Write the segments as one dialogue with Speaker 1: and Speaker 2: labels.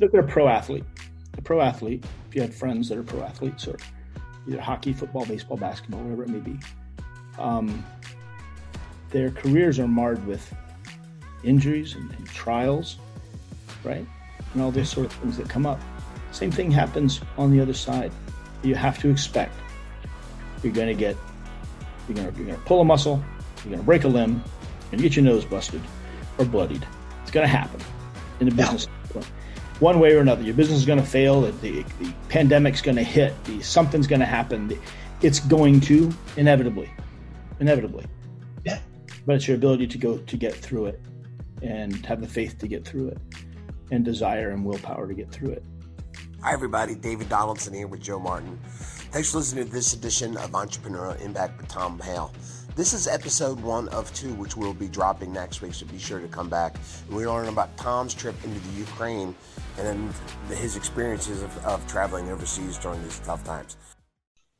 Speaker 1: look at a pro athlete. A pro athlete, if you had friends that are pro athletes or either hockey, football, baseball, basketball, whatever it may be, um, their careers are marred with injuries and, and trials, right? And all those sort of things that come up. Same thing happens on the other side. You have to expect you're going to get, you're going to, you're going to pull a muscle, you're going to break a limb, you're going to get your nose busted or bloodied. It's going to happen in the business. Yeah. One way or another, your business is going to fail. The, the, the pandemic's going to hit. The, something's going to happen. It's going to inevitably, inevitably.
Speaker 2: Yeah.
Speaker 1: But it's your ability to go to get through it, and have the faith to get through it, and desire and willpower to get through it.
Speaker 2: Hi, everybody. David Donaldson here with Joe Martin. Thanks for listening to this edition of Entrepreneurial Impact with Tom Hale. This is episode one of two, which we'll be dropping next week, so be sure to come back. We learn about Tom's trip into the Ukraine and his experiences of, of traveling overseas during these tough times.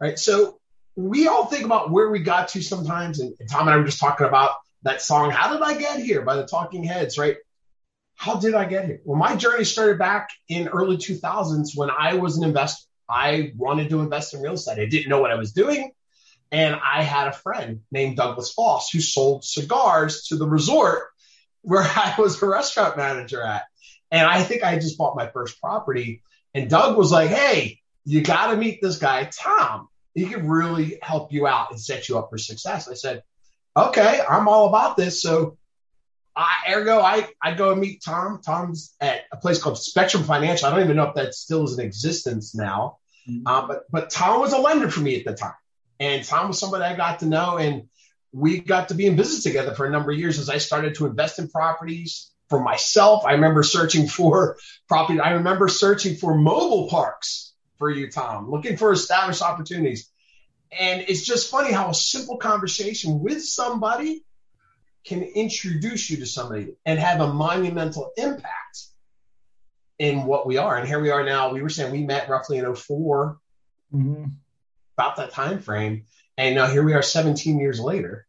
Speaker 2: All right, so we all think about where we got to sometimes, and, and Tom and I were just talking about that song, How Did I Get Here by the Talking Heads, right? how did I get here? Well, my journey started back in early 2000s when I was an investor. I wanted to invest in real estate. I didn't know what I was doing. And I had a friend named Douglas Foss who sold cigars to the resort where I was a restaurant manager at. And I think I just bought my first property. And Doug was like, hey, you got to meet this guy, Tom. He can really help you out and set you up for success. I said, okay, I'm all about this. So I, ergo, I, I go and meet Tom. Tom's at a place called Spectrum Financial. I don't even know if that still is in existence now. Mm-hmm. Uh, but but Tom was a lender for me at the time, and Tom was somebody I got to know, and we got to be in business together for a number of years as I started to invest in properties for myself. I remember searching for property. I remember searching for mobile parks for you, Tom, looking for established opportunities. And it's just funny how a simple conversation with somebody can introduce you to somebody and have a monumental impact in what we are. And here we are now. We were saying we met roughly in 4 mm-hmm. About that time frame. And now here we are 17 years later.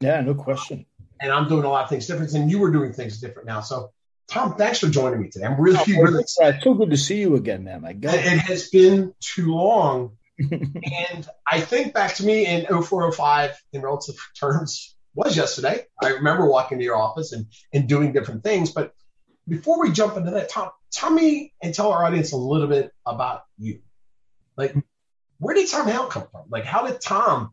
Speaker 1: Yeah, no question.
Speaker 2: And I'm doing a lot of things different, and you were doing things different now. So, Tom, thanks for joining me today. I'm really, oh, really
Speaker 1: excited. Uh, it's so good to see you again, man. My God.
Speaker 2: It has been too long. and I think back to me in 0405 in relative terms, was yesterday. I remember walking to your office and, and doing different things. But before we jump into that, Tom, tell me and tell our audience a little bit about you. Like, where did Tom Hale come from? Like, how did Tom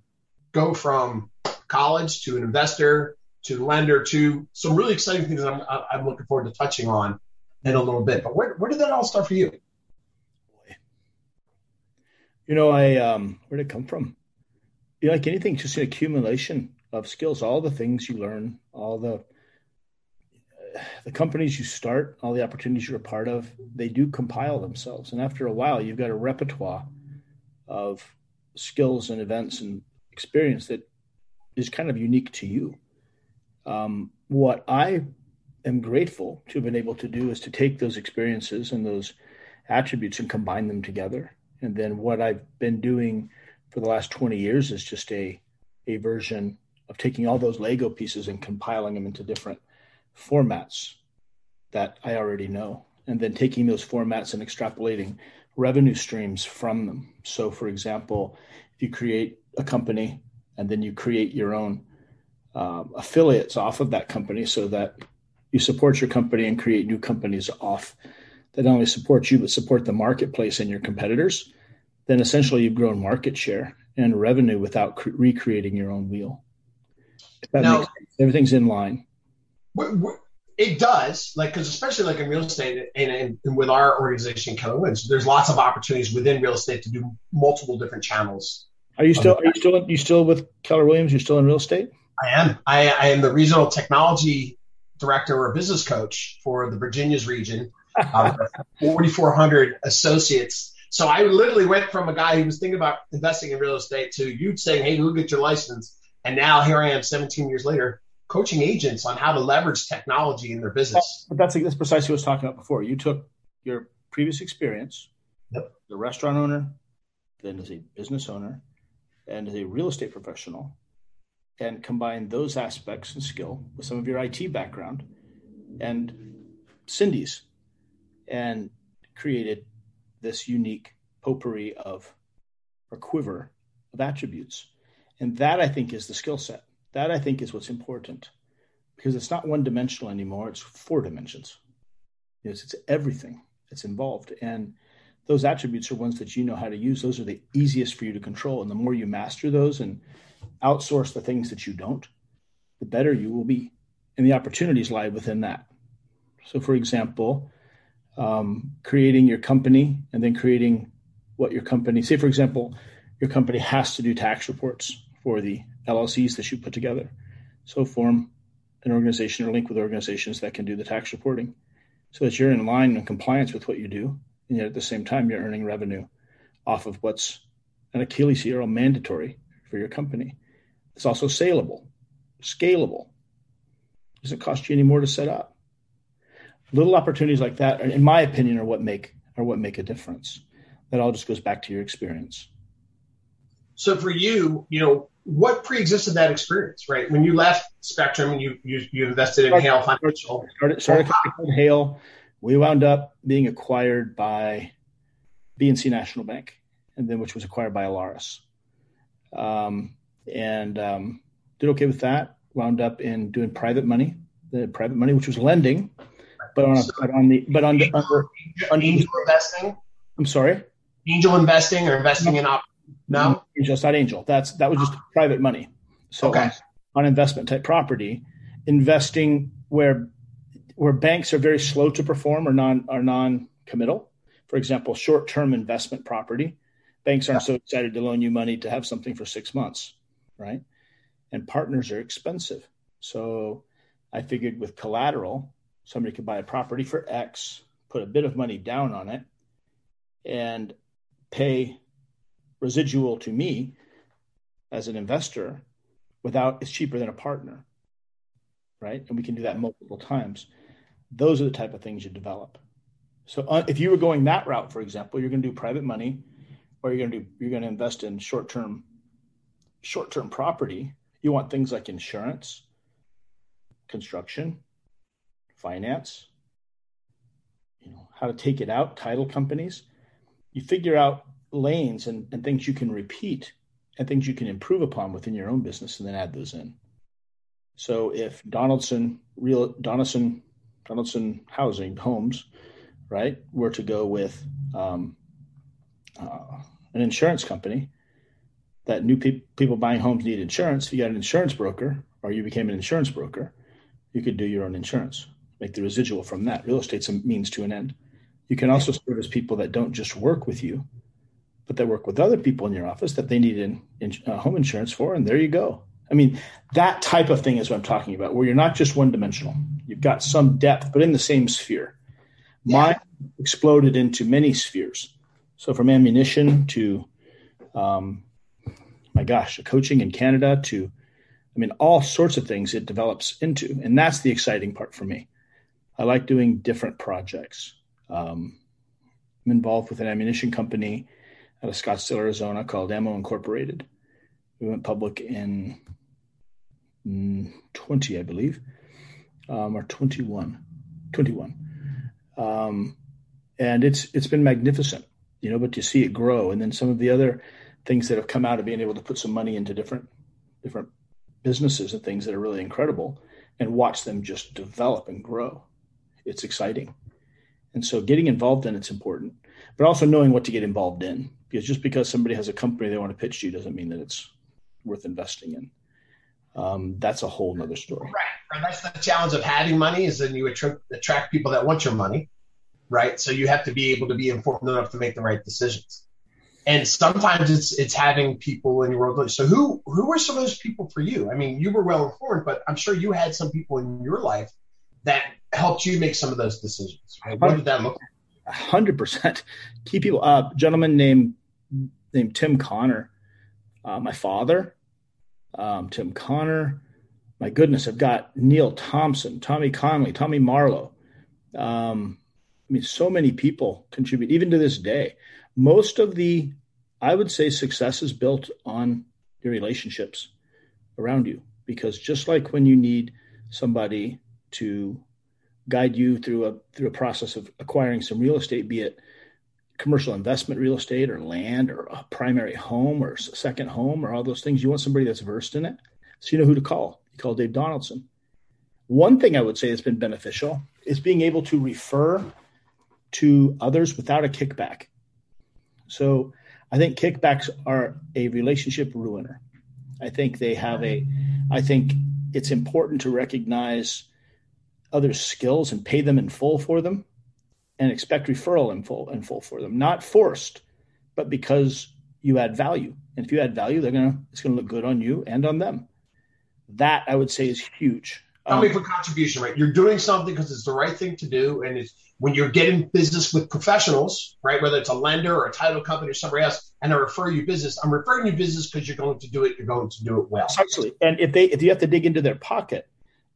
Speaker 2: go from college to an investor to lender to some really exciting things I'm, I'm looking forward to touching on in a little bit. But where, where did that all start for you?
Speaker 1: You know, I um, where did it come from? You like anything, just an accumulation of skills, all the things you learn, all the the companies you start, all the opportunities you're a part of, they do compile themselves. And after a while, you've got a repertoire of skills and events and experience that is kind of unique to you. Um, what I am grateful to have been able to do is to take those experiences and those attributes and combine them together. And then what I've been doing for the last 20 years is just a a version of taking all those Lego pieces and compiling them into different formats that I already know, and then taking those formats and extrapolating revenue streams from them. So, for example, if you create a company and then you create your own um, affiliates off of that company so that you support your company and create new companies off that not only support you but support the marketplace and your competitors, then essentially you've grown market share and revenue without cre- recreating your own wheel. That now, everything's in line.
Speaker 2: It does, like because especially like in real estate and, and, and with our organization Keller Williams, there's lots of opportunities within real estate to do multiple different channels.
Speaker 1: Are you still? Are you still? You still with Keller Williams? You're still in real estate?
Speaker 2: I am. I, I am the regional technology director or business coach for the Virginia's region. Um, 4,400 associates. So I literally went from a guy who was thinking about investing in real estate to you saying, "Hey, go get your license," And now here I am 17 years later coaching agents on how to leverage technology in their business.
Speaker 1: But that's, that's precisely what I was talking about before. You took your previous experience,
Speaker 2: yep.
Speaker 1: the restaurant owner, then as a business owner, and as a real estate professional, and combined those aspects and skill with some of your IT background and Cindy's and created this unique potpourri of or quiver of attributes. And that I think is the skill set. That I think is what's important because it's not one dimensional anymore. It's four dimensions. It's, it's everything that's involved. And those attributes are ones that you know how to use. Those are the easiest for you to control. And the more you master those and outsource the things that you don't, the better you will be. And the opportunities lie within that. So, for example, um, creating your company and then creating what your company, say, for example, your company has to do tax reports for the LLCs that you put together. So, form an organization or link with organizations that can do the tax reporting so that you're in line and compliance with what you do. And yet at the same time, you're earning revenue off of what's an Achilles heel or mandatory for your company. It's also saleable, scalable. Doesn't cost you any more to set up. Little opportunities like that, in my opinion, are what make are what make a difference. That all just goes back to your experience.
Speaker 2: So for you, you know, what pre-existed that experience, right? When you left Spectrum and you you, you invested in started, Hale Financial.
Speaker 1: Started, started Hale. We wound up being acquired by BNC National Bank, and then which was acquired by Alaris. Um, and um, did okay with that. Wound up in doing private money, the private money, which was lending, but on, a, but on the but on
Speaker 2: angel, under, under, angel investing.
Speaker 1: I'm sorry.
Speaker 2: Angel investing or investing in op- no,
Speaker 1: just not angel. That's that was just ah. private money. So okay. on, on investment type property, investing where where banks are very slow to perform or non are non committal. For example, short term investment property, banks aren't yeah. so excited to loan you money to have something for six months, right? And partners are expensive. So I figured with collateral, somebody could buy a property for X, put a bit of money down on it, and pay residual to me as an investor without it's cheaper than a partner right? And we can do that multiple times. Those are the type of things you develop. So uh, if you were going that route for example you're going to do private money or you're going to do you're going to invest in short-term short-term property. You want things like insurance construction finance you know how to take it out title companies. You figure out lanes and, and things you can repeat and things you can improve upon within your own business and then add those in. So if Donaldson real Donaldson Donaldson Housing Homes, right, were to go with um, uh, an insurance company that new pe- people buying homes need insurance, if you got an insurance broker or you became an insurance broker, you could do your own insurance, make the residual from that. Real estate's a means to an end. You can also service people that don't just work with you, but they work with other people in your office that they need in, in uh, home insurance for, and there you go. I mean, that type of thing is what I'm talking about, where you're not just one dimensional. You've got some depth, but in the same sphere. Mine exploded into many spheres. So from ammunition to, um, my gosh, coaching in Canada to, I mean, all sorts of things it develops into. And that's the exciting part for me. I like doing different projects. Um, I'm involved with an ammunition company out of Scottsdale, Arizona, called Ammo Incorporated. We went public in mm, 20, I believe, um, or 21, 21. Um, and it's it's been magnificent, you know. But to see it grow, and then some of the other things that have come out of being able to put some money into different different businesses and things that are really incredible, and watch them just develop and grow. It's exciting, and so getting involved in it's important, but also knowing what to get involved in because just because somebody has a company they want to pitch to you doesn't mean that it's worth investing in. Um, that's a whole nother story.
Speaker 2: Right. And that's the challenge of having money is then you attract, attract people that want your money, right? So you have to be able to be informed enough to make the right decisions. And sometimes it's it's having people in your world. So who who were some of those people for you? I mean, you were well informed, but I'm sure you had some people in your life that helped you make some of those decisions. Right? What did that look like?
Speaker 1: Hundred percent. Key people. Uh, gentleman named named Tim Connor. Uh, my father, um, Tim Connor. My goodness, I've got Neil Thompson, Tommy Conley, Tommy Marlowe. Um, I mean, so many people contribute, even to this day. Most of the, I would say, success is built on your relationships around you. Because just like when you need somebody to guide you through a through a process of acquiring some real estate, be it commercial investment real estate or land or a primary home or second home or all those things. You want somebody that's versed in it, so you know who to call. You call Dave Donaldson. One thing I would say that's been beneficial is being able to refer to others without a kickback. So I think kickbacks are a relationship ruiner. I think they have a, I think it's important to recognize others' skills and pay them in full for them and expect referral in full in full for them. Not forced, but because you add value. And if you add value, they're gonna it's gonna look good on you and on them. That I would say is huge.
Speaker 2: Coming um, for contribution, right? You're doing something because it's the right thing to do, and it's when you're getting business with professionals, right? Whether it's a lender or a title company or somebody else, and I refer you business, I'm referring you business because you're going to do it. You're going to do it well.
Speaker 1: Absolutely. And if they if you have to dig into their pocket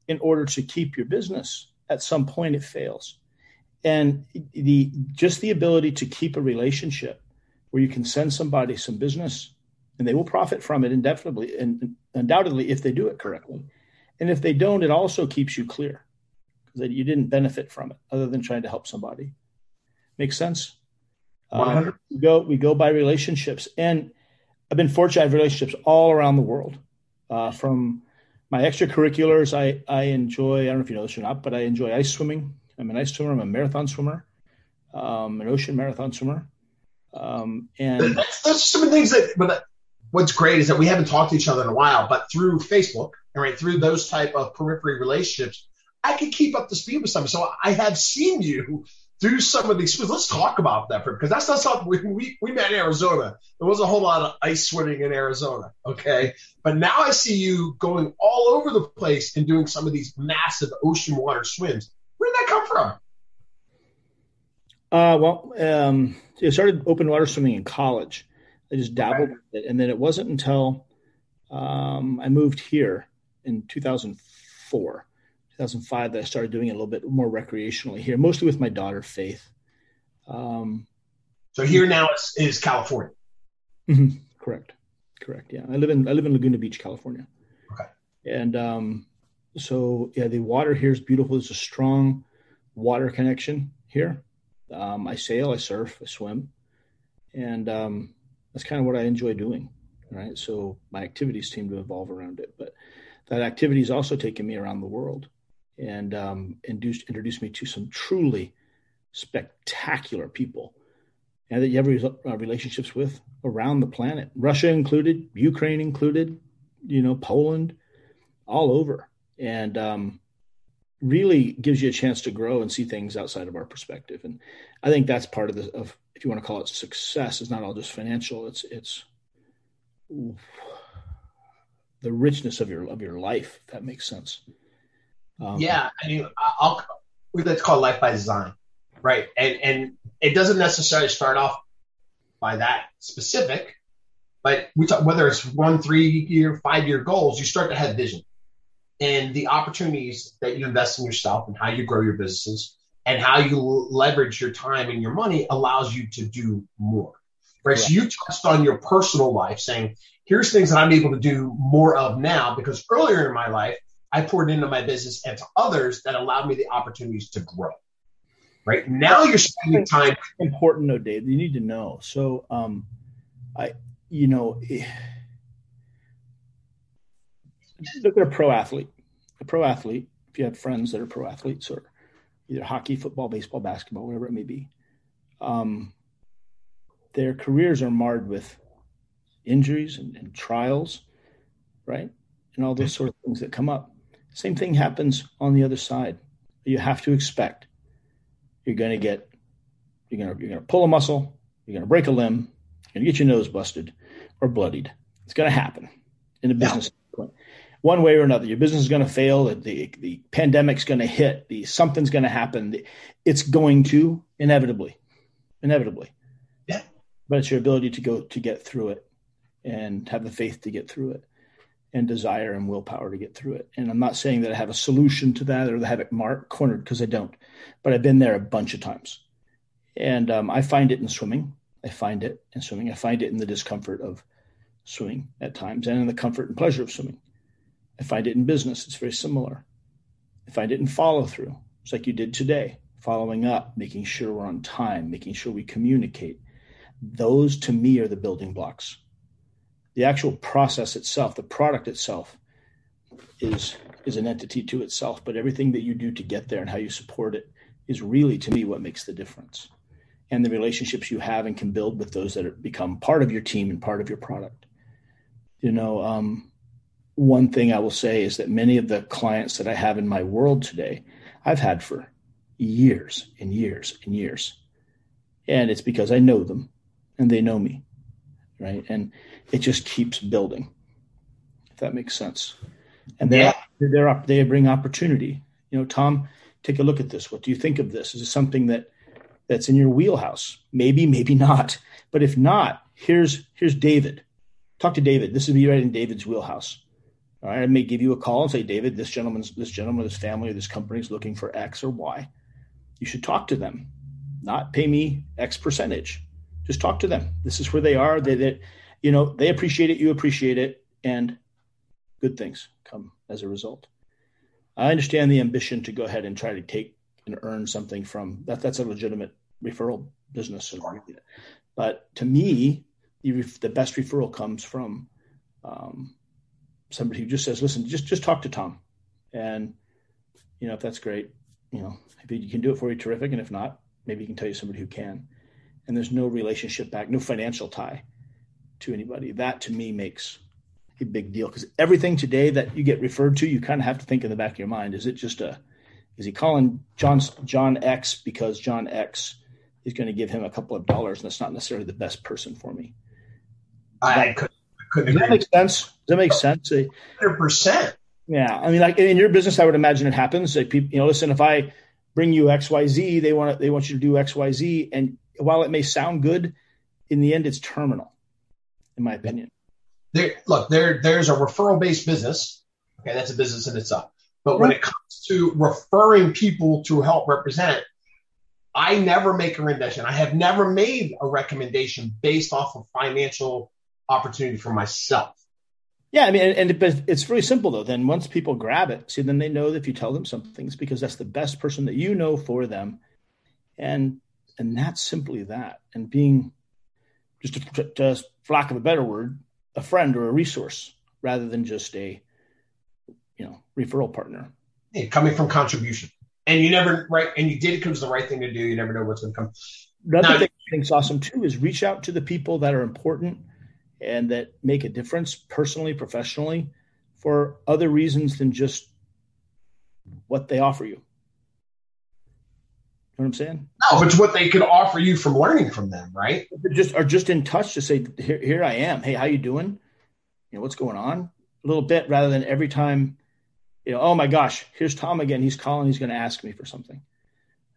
Speaker 1: in order to keep your business, at some point it fails. And the just the ability to keep a relationship where you can send somebody some business and they will profit from it indefinitely and undoubtedly if they do it correctly. And if they don't, it also keeps you clear that you didn't benefit from it other than trying to help somebody. Makes sense? Uh, we go we go by relationships, and I've been fortunate. I have relationships all around the world. Uh, from my extracurriculars, I I enjoy. I don't know if you know this or not, but I enjoy ice swimming. I'm an ice swimmer. I'm a marathon swimmer. Um, an ocean marathon swimmer. Um, and
Speaker 2: that's, that's some of the things that. But what's great is that we haven't talked to each other in a while, but through Facebook and right through those type of periphery relationships, I could keep up the speed with something. So I have seen you do some of these. Swims. Let's talk about that because that's not something we, we, we met in Arizona. There was a whole lot of ice swimming in Arizona. Okay. But now I see you going all over the place and doing some of these massive ocean water swims. Where did that come from?
Speaker 1: Uh, well, um, I started open water swimming in college. I just dabbled with it. And then it wasn't until um, I moved here in 2004 2005 that I started doing it a little bit more recreationally here, mostly with my daughter Faith.
Speaker 2: Um, so here now is, is California.
Speaker 1: Mm-hmm, correct, correct. Yeah, I live in I live in Laguna Beach, California.
Speaker 2: Okay.
Speaker 1: And um, so yeah, the water here is beautiful. There's a strong water connection here. Um, I sail, I surf, I swim, and um, that's kind of what I enjoy doing. Right. So my activities seem to evolve around it, but that activity has also taken me around the world and um, induced, introduced me to some truly spectacular people and that you have uh, relationships with around the planet, Russia included, Ukraine included, you know, Poland, all over, and um, really gives you a chance to grow and see things outside of our perspective. And I think that's part of the of if you want to call it success. It's not all just financial. It's it's the richness of your of your life. If that makes sense.
Speaker 2: Um, yeah, I mean, I'll let's call it life by design, right? And and it doesn't necessarily start off by that specific, but we talk whether it's one, three year, five year goals, you start to have vision and the opportunities that you invest in yourself and how you grow your businesses and how you leverage your time and your money allows you to do more. Right. So you touched on your personal life saying, here's things that I'm able to do more of now because earlier in my life, I poured into my business and to others that allowed me the opportunities to grow. Right now, you're spending time.
Speaker 1: Important, though, Dave. You need to know. So, um, I, you know, look at a pro athlete. A pro athlete. If you have friends that are pro athletes, or either hockey, football, baseball, basketball, whatever it may be, um, their careers are marred with injuries and, and trials, right? And all those sort of things that come up. Same thing happens on the other side. You have to expect you're going to get you're going to you're going to pull a muscle, you're going to break a limb, you're going to get your nose busted or bloodied. It's going to happen in a business. Yeah. One way or another, your business is going to fail. The the pandemic's going to hit. The something's going to happen. It's going to inevitably, inevitably.
Speaker 2: Yeah.
Speaker 1: But it's your ability to go to get through it and have the faith to get through it and desire and willpower to get through it. And I'm not saying that I have a solution to that or that I have it marked cornered because I don't, but I've been there a bunch of times. And um, I find it in swimming. I find it in swimming. I find it in the discomfort of swimming at times and in the comfort and pleasure of swimming. I find it in business. It's very similar. I find it in follow through. just like you did today, following up, making sure we're on time, making sure we communicate. Those to me are the building blocks. The actual process itself, the product itself, is is an entity to itself, but everything that you do to get there and how you support it is really to me what makes the difference. And the relationships you have and can build with those that become part of your team and part of your product. You know, um, one thing I will say is that many of the clients that I have in my world today, I've had for years and years and years. And it's because I know them and they know me. Right. And it just keeps building, if that makes sense. And they're, yeah. they're up, they bring opportunity. You know, Tom, take a look at this. What do you think of this? Is it something that that's in your wheelhouse? Maybe, maybe not. But if not, here's here's David. Talk to David. This would be right in David's wheelhouse. All right, I may give you a call and say, David, this gentleman's this gentleman, this family, or this company is looking for X or Y. You should talk to them, not pay me X percentage. Just talk to them. This is where they are. They, they you know, they appreciate it, you appreciate it, and good things come as a result. I understand the ambition to go ahead and try to take and earn something from that. That's a legitimate referral business. But to me, the, the best referral comes from um, somebody who just says, "Listen, just just talk to Tom," and you know if that's great, you know if you can do it for you, terrific. And if not, maybe you can tell you somebody who can. And there's no relationship back, no financial tie to anybody. That to me makes a big deal because everything today that you get referred to, you kind of have to think in the back of your mind: is it just a is he calling John John X because John X is going to give him a couple of dollars, and that's not necessarily the best person for me.
Speaker 2: I, could, couldn't.
Speaker 1: Does that make sense? Does that make sense?
Speaker 2: Hundred percent.
Speaker 1: Yeah, I mean, like in your business, I would imagine it happens. Like people, you know, listen, if I bring you X Y Z, they want they want you to do X Y Z, and while it may sound good, in the end, it's terminal, in my opinion.
Speaker 2: There, look, there there's a referral based business. Okay, that's a business in itself. But right. when it comes to referring people to help represent, I never make a recommendation. I have never made a recommendation based off of financial opportunity for myself.
Speaker 1: Yeah, I mean, and, and it's really simple though. Then once people grab it, see, then they know that if you tell them some things because that's the best person that you know for them, and and that's simply that. And being just to, to for lack of a better word, a friend or a resource rather than just a you know referral partner.
Speaker 2: Yeah, coming from contribution, and you never right, and you did it because the right thing to do. You never know what's going to come.
Speaker 1: Another now, thing I think is awesome too is reach out to the people that are important and that make a difference personally, professionally, for other reasons than just what they offer you. You know what I'm saying?
Speaker 2: No, it's what they could offer you from learning from them, right?
Speaker 1: Just are just in touch to say, here, here I am. Hey, how you doing? You know, what's going on? A little bit rather than every time, you know, oh my gosh, here's Tom again. He's calling. He's going to ask me for something,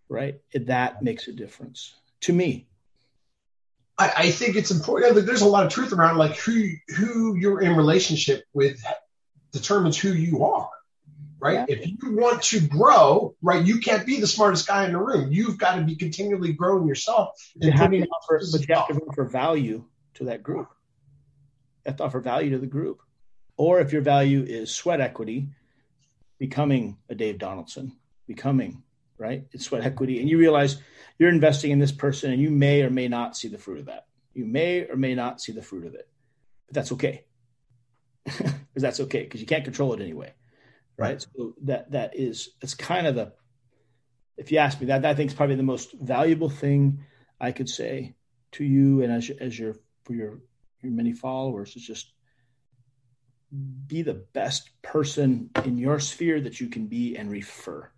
Speaker 1: right? That makes a difference to me.
Speaker 2: I, I think it's important. There's a lot of truth around like who who you're in relationship with determines who you are right? Yeah. If you want to grow, right, you can't be the smartest guy in the room. You've got to be continually growing yourself.
Speaker 1: You have to offer, but you have to offer value to that group. You have to offer value to the group. Or if your value is sweat equity, becoming a Dave Donaldson, becoming, right? It's sweat equity. And you realize you're investing in this person and you may or may not see the fruit of that. You may or may not see the fruit of it. But that's okay. Because that's okay, because you can't control it anyway right? So that that is it's kind of the if you ask me that, I think is probably the most valuable thing I could say to you and as as your for your your many followers is just be the best person in your sphere that you can be and refer.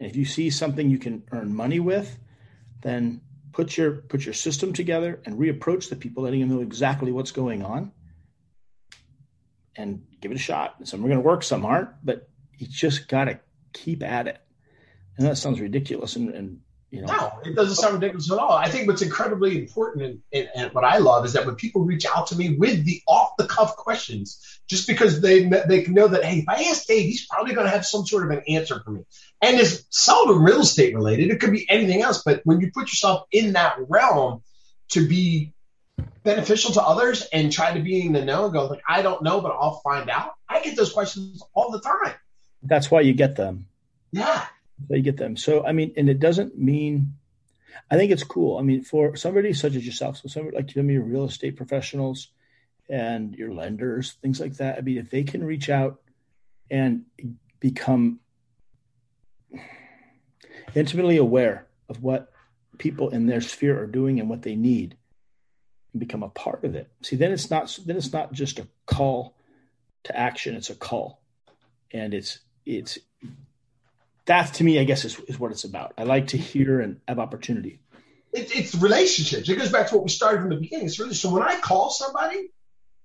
Speaker 1: And if you see something you can earn money with, then put your put your system together and reapproach the people, letting them know exactly what's going on and give it a shot. Some are going to work, some aren't, but you just got to keep at it. And that sounds ridiculous. And, and you know,
Speaker 2: no, it doesn't sound ridiculous at all. I think what's incredibly important and, and, and, what I love is that when people reach out to me with the off the cuff questions, just because they they know that hey, if I ask Dave, he's probably going to have some sort of an answer for me. And it's seldom real estate related. It could be anything else. But when you put yourself in that realm to be beneficial to others and try to be in the know and go like, I don't know, but I'll find out. I get those questions all the time.
Speaker 1: That's why you get them.
Speaker 2: Yeah.
Speaker 1: they get them. So I mean, and it doesn't mean. I think it's cool. I mean, for somebody such as yourself, so somebody like you, know, your real estate professionals and your lenders, things like that. I mean, if they can reach out and become intimately aware of what people in their sphere are doing and what they need and become a part of it. See, then it's not then it's not just a call to action, it's a call. And it's it's that to me, I guess, is, is what it's about. I like to hear and have opportunity.
Speaker 2: It, it's relationships. It goes back to what we started from the beginning. It's really so when I call somebody,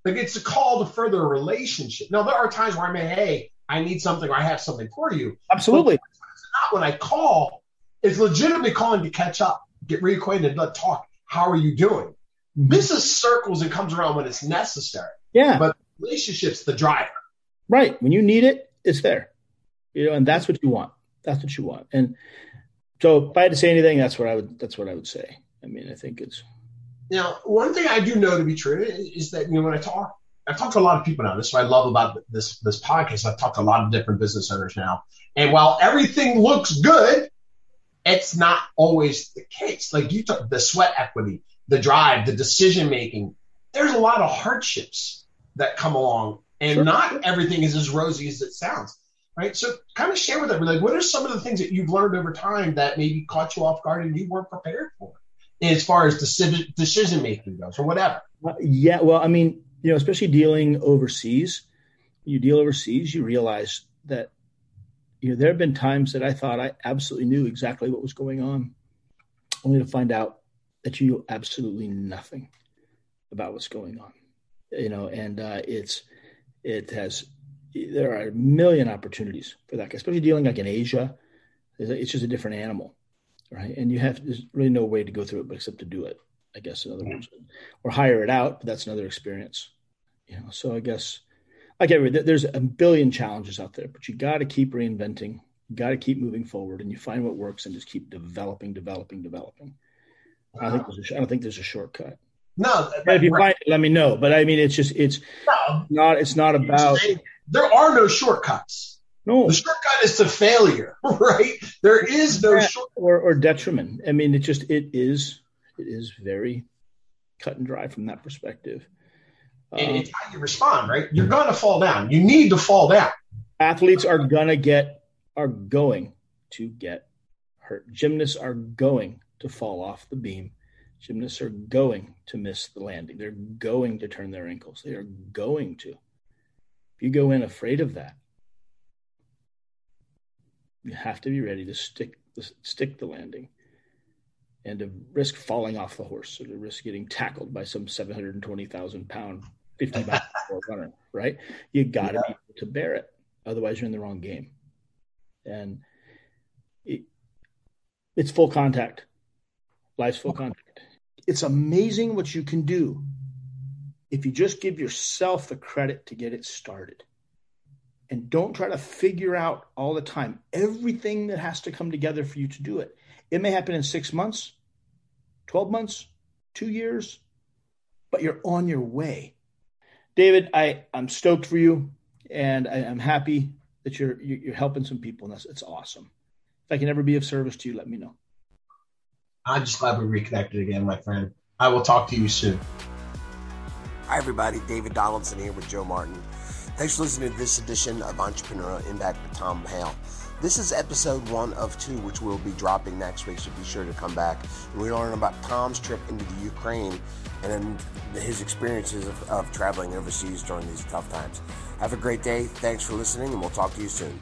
Speaker 2: like it's a call to further a relationship. Now there are times where I may, hey, I need something or I have something for you.
Speaker 1: Absolutely.
Speaker 2: It's not when I call. It's legitimately calling to catch up, get reacquainted, let talk. How are you doing? Mm-hmm. Is circles and comes around when it's necessary.
Speaker 1: Yeah.
Speaker 2: But relationships the driver.
Speaker 1: Right. When you need it, it's there. You know, and that's what you want. That's what you want. And so if I had to say anything, that's what I would that's what I would say. I mean, I think it's
Speaker 2: now one thing I do know to be true is that you know when I talk I've talked to a lot of people now. This is what I love about this this podcast. I've talked to a lot of different business owners now. And while everything looks good, it's not always the case. Like you took the sweat equity, the drive, the decision making. There's a lot of hardships that come along, and sure. not everything is as rosy as it sounds. Right. So kind of share with everybody, like, what are some of the things that you've learned over time that maybe caught you off guard and you weren't prepared for as far as decision decision making goes or whatever?
Speaker 1: Uh, yeah. Well, I mean, you know, especially dealing overseas, you deal overseas, you realize that, you know, there have been times that I thought I absolutely knew exactly what was going on, only to find out that you know absolutely nothing about what's going on, you know, and uh, it's, it has, there are a million opportunities for that, especially dealing like in Asia. It's just a different animal, right? And you have, there's really no way to go through it but except to do it. I guess in other words, or hire it out. But that's another experience, you know. So I guess like every there's a billion challenges out there, but you got to keep reinventing. You got to keep moving forward, and you find what works, and just keep developing, developing, developing. I think there's a, I don't think there's a shortcut.
Speaker 2: No,
Speaker 1: if you find it, let me know. But I mean, it's just it's no. not it's not about.
Speaker 2: There are no shortcuts.
Speaker 1: No,
Speaker 2: the shortcut is to failure, right? There is no short
Speaker 1: or, or detriment. I mean, it just it is it is very cut and dry from that perspective.
Speaker 2: And um, it's how you respond, right? You're going to fall down. You need to fall down.
Speaker 1: Athletes are going to get, are going to get hurt. Gymnasts are going to fall off the beam. Gymnasts are going to miss the landing. They're going to turn their ankles. They are going to. If you go in afraid of that, you have to be ready to stick stick the landing and to risk falling off the horse or to risk getting tackled by some 720,000 pound 50 mile runner, right? You got to yeah. be able to bear it. Otherwise, you're in the wrong game. And it, it's full contact. Life's full contact. It's amazing what you can do if you just give yourself the credit to get it started. And don't try to figure out all the time everything that has to come together for you to do it. It may happen in six months, 12 months, two years, but you're on your way. David, I, I'm stoked for you and I, am happy that you're, you're helping some people and that's, it's awesome. If I can ever be of service to you, let me know.
Speaker 2: I'm just glad we reconnected again, my friend. I will talk to you soon. Hi, everybody. David Donaldson here with Joe Martin. Thanks for listening to this edition of Entrepreneurial Impact with Tom Hale. This is episode one of two, which we'll be dropping next week, so be sure to come back. We learn about Tom's trip into the Ukraine and his experiences of, of traveling overseas during these tough times. Have a great day. Thanks for listening, and we'll talk to you soon.